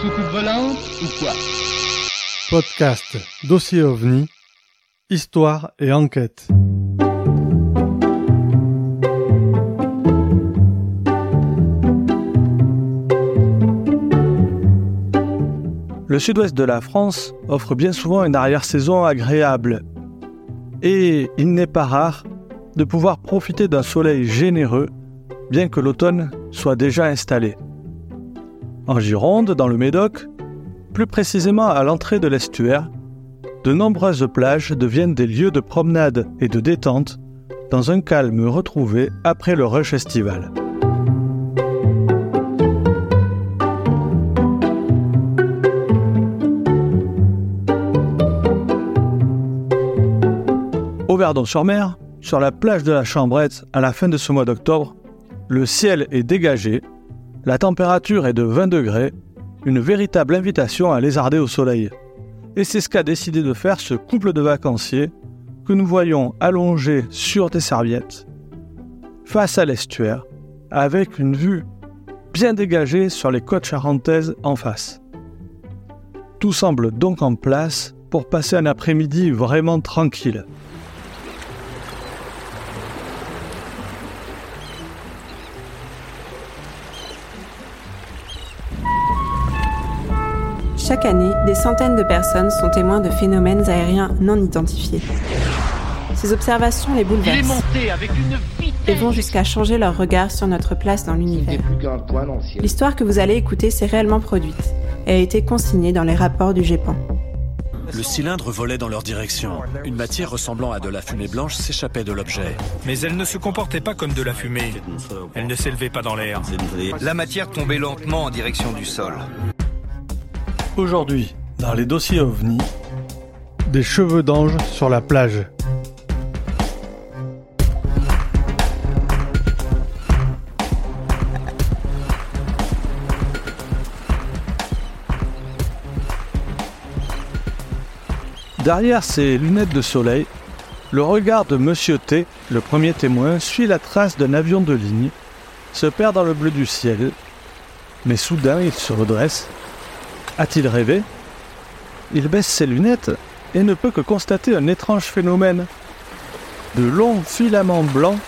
Soucoupe volante ou quoi Podcast Dossier OVNI, Histoire et enquête. Le sud-ouest de la France offre bien souvent une arrière-saison agréable. Et il n'est pas rare de pouvoir profiter d'un soleil généreux, bien que l'automne soit déjà installé. En Gironde, dans le Médoc, plus précisément à l'entrée de l'estuaire, de nombreuses plages deviennent des lieux de promenade et de détente dans un calme retrouvé après le rush estival. Au Verdon-sur-Mer, sur la plage de la Chambrette, à la fin de ce mois d'octobre, le ciel est dégagé, la température est de 20 degrés, une véritable invitation à lézarder au soleil. Et c'est ce qu'a décidé de faire ce couple de vacanciers que nous voyons allongé sur des serviettes, face à l'estuaire, avec une vue bien dégagée sur les côtes charentaises en face. Tout semble donc en place pour passer un après-midi vraiment tranquille. Chaque année, des centaines de personnes sont témoins de phénomènes aériens non identifiés. Ces observations les bouleversent et vont jusqu'à changer leur regard sur notre place dans l'univers. L'histoire que vous allez écouter s'est réellement produite et a été consignée dans les rapports du GEPAN. Le cylindre volait dans leur direction. Une matière ressemblant à de la fumée blanche s'échappait de l'objet. Mais elle ne se comportait pas comme de la fumée. Elle ne s'élevait pas dans l'air. La matière tombait lentement en direction du sol. Aujourd'hui, dans les dossiers OVNI, des cheveux d'ange sur la plage. Derrière ses lunettes de soleil, le regard de Monsieur T, le premier témoin, suit la trace d'un avion de ligne, se perd dans le bleu du ciel, mais soudain il se redresse. A-t-il rêvé? Il baisse ses lunettes et ne peut que constater un étrange phénomène. De longs filaments blancs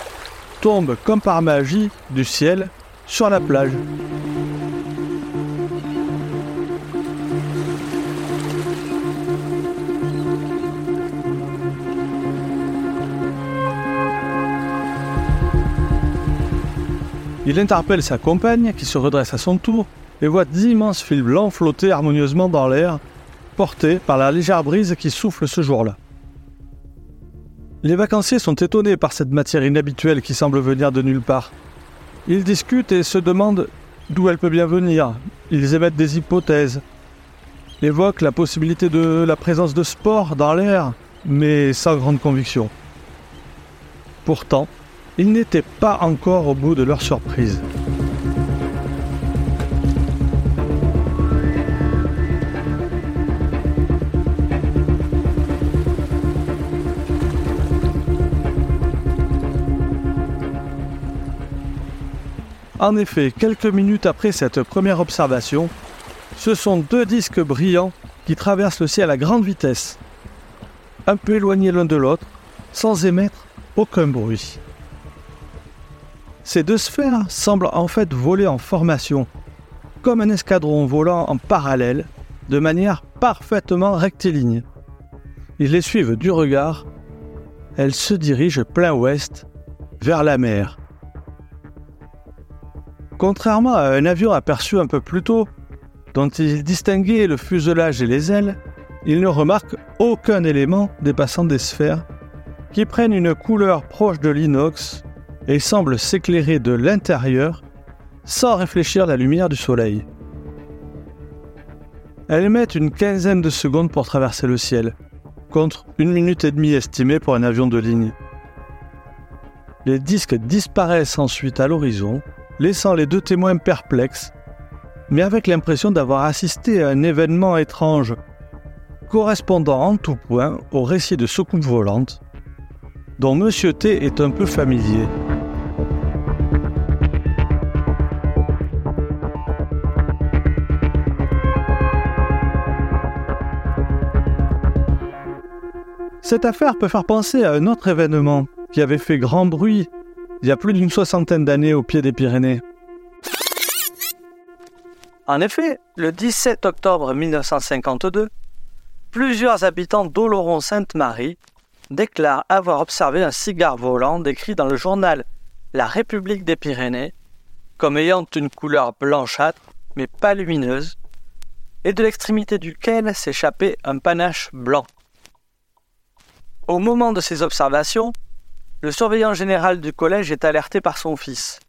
tombent comme par magie du ciel sur la plage. Il interpelle sa compagne qui se redresse à son tour et voit d'immenses fils blancs flotter harmonieusement dans l'air, portés par la légère brise qui souffle ce jour-là. Les vacanciers sont étonnés par cette matière inhabituelle qui semble venir de nulle part. Ils discutent et se demandent d'où elle peut bien venir. Ils émettent des hypothèses, évoquent la possibilité de la présence de spores dans l'air, mais sans grande conviction. Pourtant, ils n'étaient pas encore au bout de leur surprise. En effet, quelques minutes après cette première observation, ce sont deux disques brillants qui traversent le ciel à grande vitesse, un peu éloignés l'un de l'autre, sans émettre aucun bruit. Ces deux sphères semblent en fait voler en formation, comme un escadron volant en parallèle, de manière parfaitement rectiligne. Ils les suivent du regard. Elles se dirigent plein ouest, vers la mer. Contrairement à un avion aperçu un peu plus tôt, dont il distinguait le fuselage et les ailes, il ne remarque aucun élément dépassant des sphères qui prennent une couleur proche de l'inox et semblent s'éclairer de l'intérieur sans réfléchir la lumière du soleil. Elles mettent une quinzaine de secondes pour traverser le ciel, contre une minute et demie estimée pour un avion de ligne. Les disques disparaissent ensuite à l'horizon laissant les deux témoins perplexes, mais avec l'impression d'avoir assisté à un événement étrange, correspondant en tout point au récit de soucoupe volante, dont Monsieur T est un peu familier. Cette affaire peut faire penser à un autre événement qui avait fait grand bruit il y a plus d'une soixantaine d'années au pied des Pyrénées. En effet, le 17 octobre 1952, plusieurs habitants d'Oloron-Sainte-Marie déclarent avoir observé un cigare volant décrit dans le journal La République des Pyrénées comme ayant une couleur blanchâtre mais pas lumineuse, et de l'extrémité duquel s'échappait un panache blanc. Au moment de ces observations, le surveillant général du collège est alerté par son fils.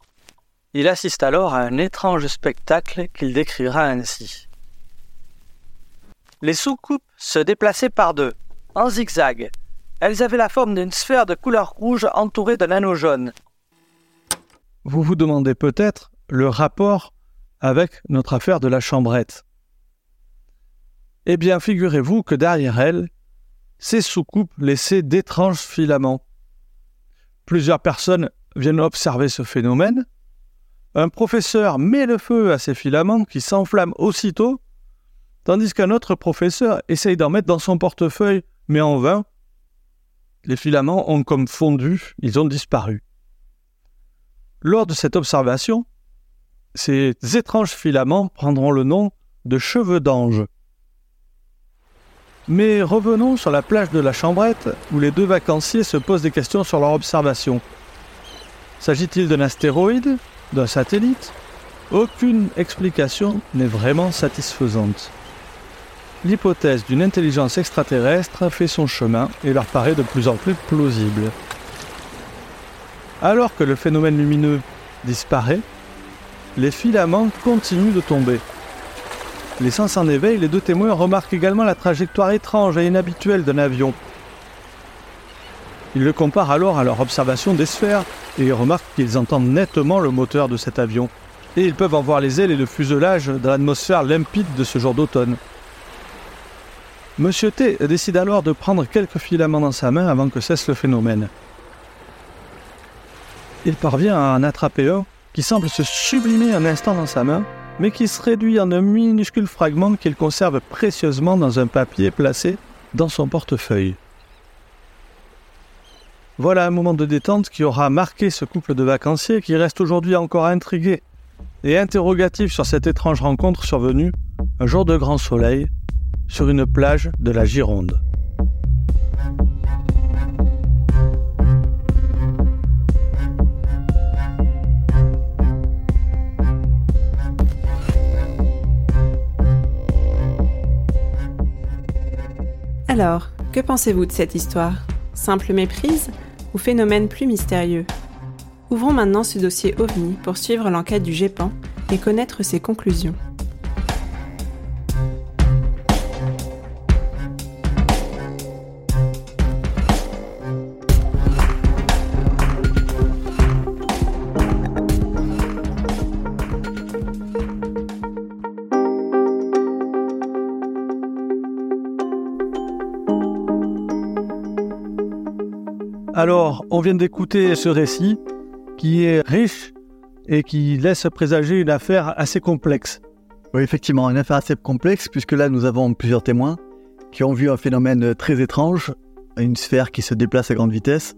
Il assiste alors à un étrange spectacle qu'il décrira ainsi. Les soucoupes se déplaçaient par deux, en zigzag. Elles avaient la forme d'une sphère de couleur rouge entourée d'un anneau jaune. Vous vous demandez peut-être le rapport avec notre affaire de la chambrette. Eh bien, figurez-vous que derrière elle, ces soucoupes laissaient d'étranges filaments. Plusieurs personnes viennent observer ce phénomène. Un professeur met le feu à ces filaments qui s'enflamment aussitôt, tandis qu'un autre professeur essaye d'en mettre dans son portefeuille, mais en vain. Les filaments ont comme fondu, ils ont disparu. Lors de cette observation, ces étranges filaments prendront le nom de cheveux d'ange. Mais revenons sur la plage de la Chambrette, où les deux vacanciers se posent des questions sur leur observation. S'agit-il d'un astéroïde D'un satellite? Aucune explication n'est vraiment satisfaisante. L'hypothèse d'une intelligence extraterrestre fait son chemin et leur paraît de plus en plus plausible. Alors que le phénomène lumineux disparaît, les filaments continuent de tomber. Les sens en éveil, les deux témoins remarquent également la trajectoire étrange et inhabituelle d'un avion. Ils le comparent alors à leur observation des sphères et remarquent qu'ils entendent nettement le moteur de cet avion. Et ils peuvent en voir les ailes et le fuselage dans l'atmosphère limpide de ce jour d'automne. Monsieur T décide alors de prendre quelques filaments dans sa main avant que cesse le phénomène. Il parvient à en attraper un qui semble se sublimer un instant dans sa main, mais qui se réduit en un minuscule fragment qu'il conserve précieusement dans un papier placé dans son portefeuille. Voilà un moment de détente qui aura marqué ce couple de vacanciers qui reste aujourd'hui encore intrigué et interrogatif sur cette étrange rencontre survenue un jour de grand soleil sur une plage de la Gironde. Alors, que pensez-vous de cette histoire? Simple méprise ou phénomène plus mystérieux? Ouvrons maintenant ce dossier OVNI pour suivre l'enquête du GEPAN et connaître ses conclusions. Alors, on vient d'écouter ce récit qui est riche et qui laisse présager une affaire assez complexe. Oui, effectivement, une affaire assez complexe, puisque là, nous avons plusieurs témoins qui ont vu un phénomène très étrange, une sphère qui se déplace à grande vitesse,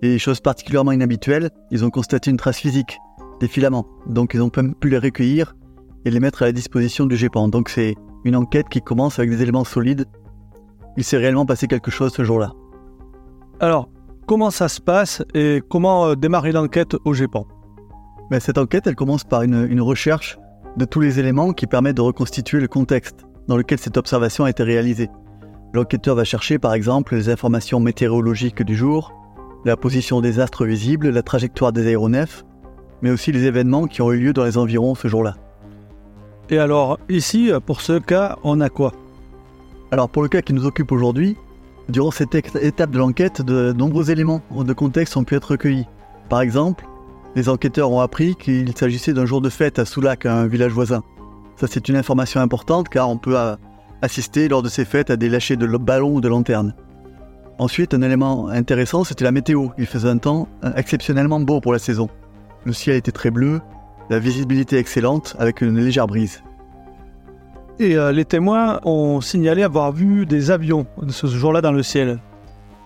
et chose particulièrement inhabituelle, ils ont constaté une trace physique, des filaments. Donc, ils ont pu les recueillir et les mettre à la disposition du GEPAN. Donc, c'est une enquête qui commence avec des éléments solides. Il s'est réellement passé quelque chose ce jour-là. Alors, comment ça se passe et comment euh, démarrer l'enquête au GEPAN ben, Cette enquête, elle commence par une, recherche de tous les éléments qui permettent de reconstituer le contexte dans lequel cette observation a été réalisée. L'enquêteur va chercher par exemple les informations météorologiques du jour, la position des astres visibles, la trajectoire des aéronefs, mais aussi les événements qui ont eu lieu dans les environs ce jour-là. Et alors, ici, pour ce cas, on a quoi? Alors, pour le cas qui nous occupe aujourd'hui, Durant cette étape de l'enquête, de nombreux éléments de contexte ont pu être recueillis. Par exemple, les enquêteurs ont appris qu'il s'agissait d'un jour de fête à Soulac, un village voisin. Ça, c'est une information importante car on peut euh, assister lors de ces fêtes à des lâchers de ballons ou de lanternes. Ensuite, un élément intéressant, c'était la météo. Il faisait un temps euh, exceptionnellement beau pour la saison. Le ciel était très bleu, la visibilité excellente avec une légère brise. Et euh, les témoins ont signalé avoir vu des avions ce jour-là dans le ciel.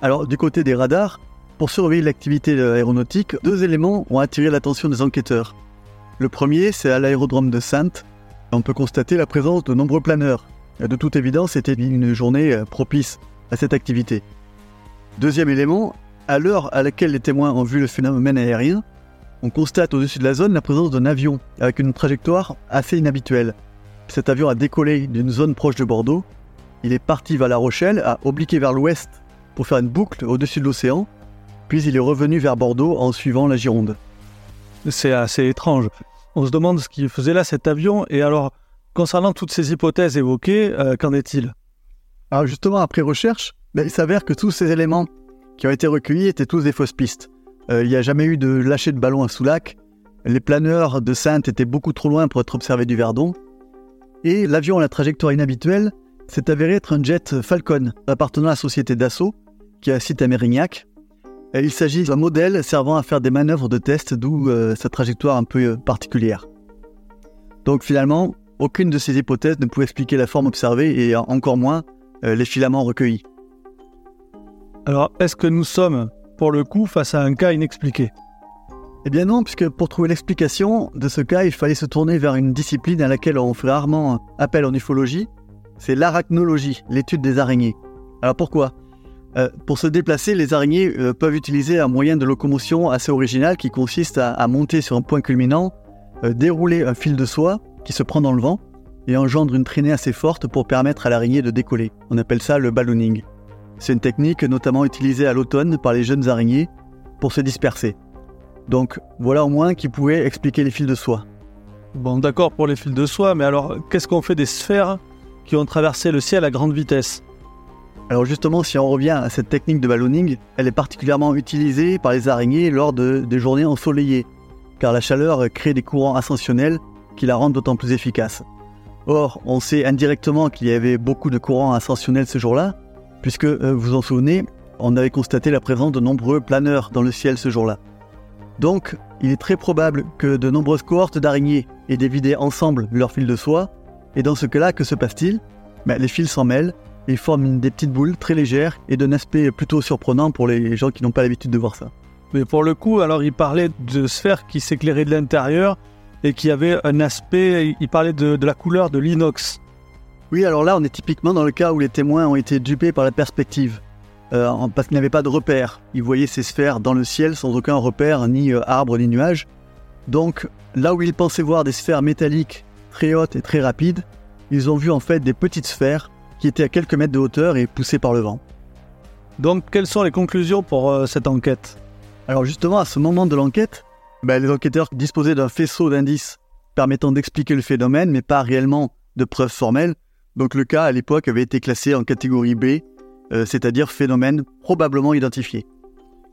Alors du côté des radars, pour surveiller l'activité aéronautique, deux éléments ont attiré l'attention des enquêteurs. Le premier, c'est à l'aérodrome de Sainte. On peut constater la présence de nombreux planeurs. De toute évidence, c'était une journée euh, propice à cette activité. Deuxième élément, à l'heure à laquelle les témoins ont vu le phénomène aérien, on constate au-dessus de la zone la présence d'un avion avec une trajectoire assez inhabituelle. Cet avion a décollé d'une zone proche de Bordeaux. Il est parti vers La Rochelle, a obliqué vers l'ouest pour faire une boucle au-dessus de l'océan, puis il est revenu vers Bordeaux en suivant la Gironde. C'est assez étrange. On se demande ce qu'il faisait là cet avion, et alors, concernant toutes ces hypothèses évoquées, euh, qu'en est-il? Alors justement, après recherche, ben, il s'avère que tous ces éléments qui ont été recueillis étaient tous des fausses pistes. Euh, il n'y a jamais eu de lâcher de ballon à Soulac. Les planeurs de Sainte étaient beaucoup trop loin pour être observés du Verdon. Et l'avion à la trajectoire inhabituelle s'est avéré être un jet Falcon appartenant à la société Dassault, qui a site à Mérignac. il s'agit d'un modèle servant à faire des manœuvres de test, d'où euh, sa trajectoire un peu euh, particulière. Donc finalement, aucune de ces hypothèses ne pouvait expliquer la forme observée et encore moins les filaments recueillis. Alors, est-ce que nous sommes pour le coup face à un cas inexpliqué? Eh bien non, puisque pour trouver l'explication de ce cas, il fallait se tourner vers une discipline à laquelle on fait rarement appel en ufologie, c'est l'arachnologie, l'étude des araignées. Alors pourquoi? Euh, Pour se déplacer, les araignées euh, peuvent utiliser un moyen de locomotion assez original qui consiste à, monter sur un point culminant, euh, dérouler un fil de soie qui se prend dans le vent et engendre une traînée assez forte pour permettre à l'araignée de décoller. On appelle ça le ballooning. C'est une technique notamment utilisée à l'automne par les jeunes araignées pour se disperser. Donc voilà au moins qui pouvait expliquer les fils de soie. Bon d'accord pour les fils de soie, mais alors qu'est-ce qu'on fait des sphères qui ont traversé le ciel à grande vitesse? Alors justement, si on revient à cette technique de ballooning, elle est particulièrement utilisée par les araignées lors de, des journées ensoleillées, car la chaleur crée des courants ascensionnels qui la rendent d'autant plus efficace. Or, on sait indirectement qu'il y avait beaucoup de courants ascensionnels ce jour-là, puisque euh, vous en souvenez, on avait constaté la présence de nombreux planeurs dans le ciel ce jour-là. Donc, il est très probable que de nombreuses cohortes d'araignées aient dévidé ensemble leur fil de soie, et dans ce cas-là, que se passe-t-il? Ben, Les fils s'en mêlent et forment des petites boules très légères et d'un aspect plutôt surprenant pour les gens qui n'ont pas l'habitude de voir ça. Mais pour le coup, alors il parlait de sphères qui s'éclairaient de l'intérieur et qui avaient un aspect, il parlait de la couleur de l'inox. Oui, alors là, on est typiquement dans le cas où les témoins ont été dupés par la perspective. Euh, parce qu'ils n'avaient pas de repère. Ils voyaient ces sphères dans le ciel sans aucun repère, ni euh, arbre, ni nuage. Donc, là où ils pensaient voir des sphères métalliques très hautes et très rapides, ils ont vu en fait des petites sphères qui étaient à quelques mètres de hauteur et poussées par le vent. Donc, quelles sont les conclusions pour euh, cette enquête? Alors justement, à ce moment de l'enquête, ben, les enquêteurs disposaient d'un faisceau d'indices permettant d'expliquer le phénomène, mais pas réellement de preuves formelles, donc le cas à l'époque avait été classé en catégorie B, euh, c'est-à-dire phénomène probablement identifié.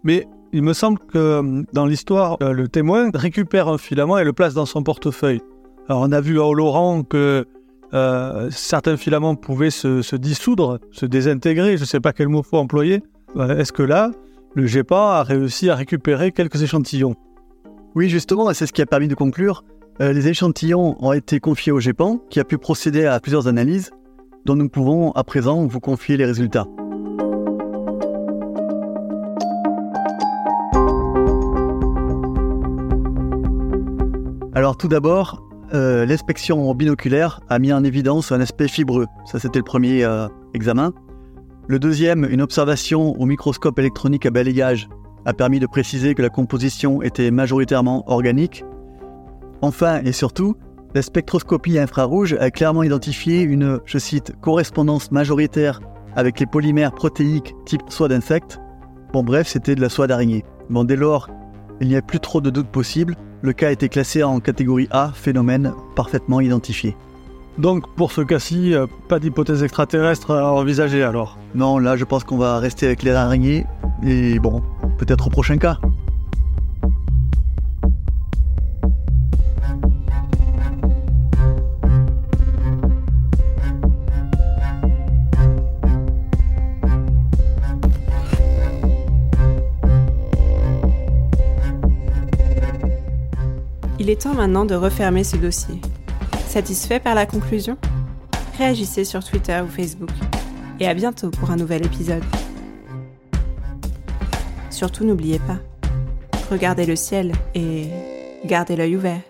Mais il me semble que euh, dans l'histoire, euh, le témoin récupère un filament et le place dans son portefeuille. Alors on a vu à Oloran que certains filaments pouvaient se, dissoudre, se désintégrer, je ne sais pas quel mot faut employer. Est-ce que là, le GEPA a réussi à récupérer quelques échantillons? Oui, justement, c'est ce qui a permis de conclure euh, les échantillons ont été confiés au GEPAN, qui a pu procéder à plusieurs analyses, dont nous pouvons à présent vous confier les résultats. Alors tout d'abord, euh, l'inspection binoculaire a mis en évidence un aspect fibreux. Ça c'était le premier euh, examen. Le deuxième, une observation au microscope électronique à balayage, a permis de préciser que la composition était majoritairement organique Enfin et surtout, la spectroscopie infrarouge a clairement identifié une, je cite, correspondance majoritaire avec les polymères protéiques type soie d'insectes. Bon bref, c'était de la soie d'araignée. Bon dès lors, il n'y a plus trop de doutes possibles, le cas a été classé en catégorie A, phénomène parfaitement identifié. Donc pour ce cas-ci, euh, pas d'hypothèse extraterrestre à envisager alors? Non, là je pense qu'on va rester avec les araignées, et bon, peut-être au prochain cas. Il est temps maintenant de refermer ce dossier. Satisfait par la conclusion? Réagissez sur Twitter ou Facebook. Et à bientôt pour un nouvel épisode. Surtout n'oubliez pas, regardez le ciel et gardez l'œil ouvert.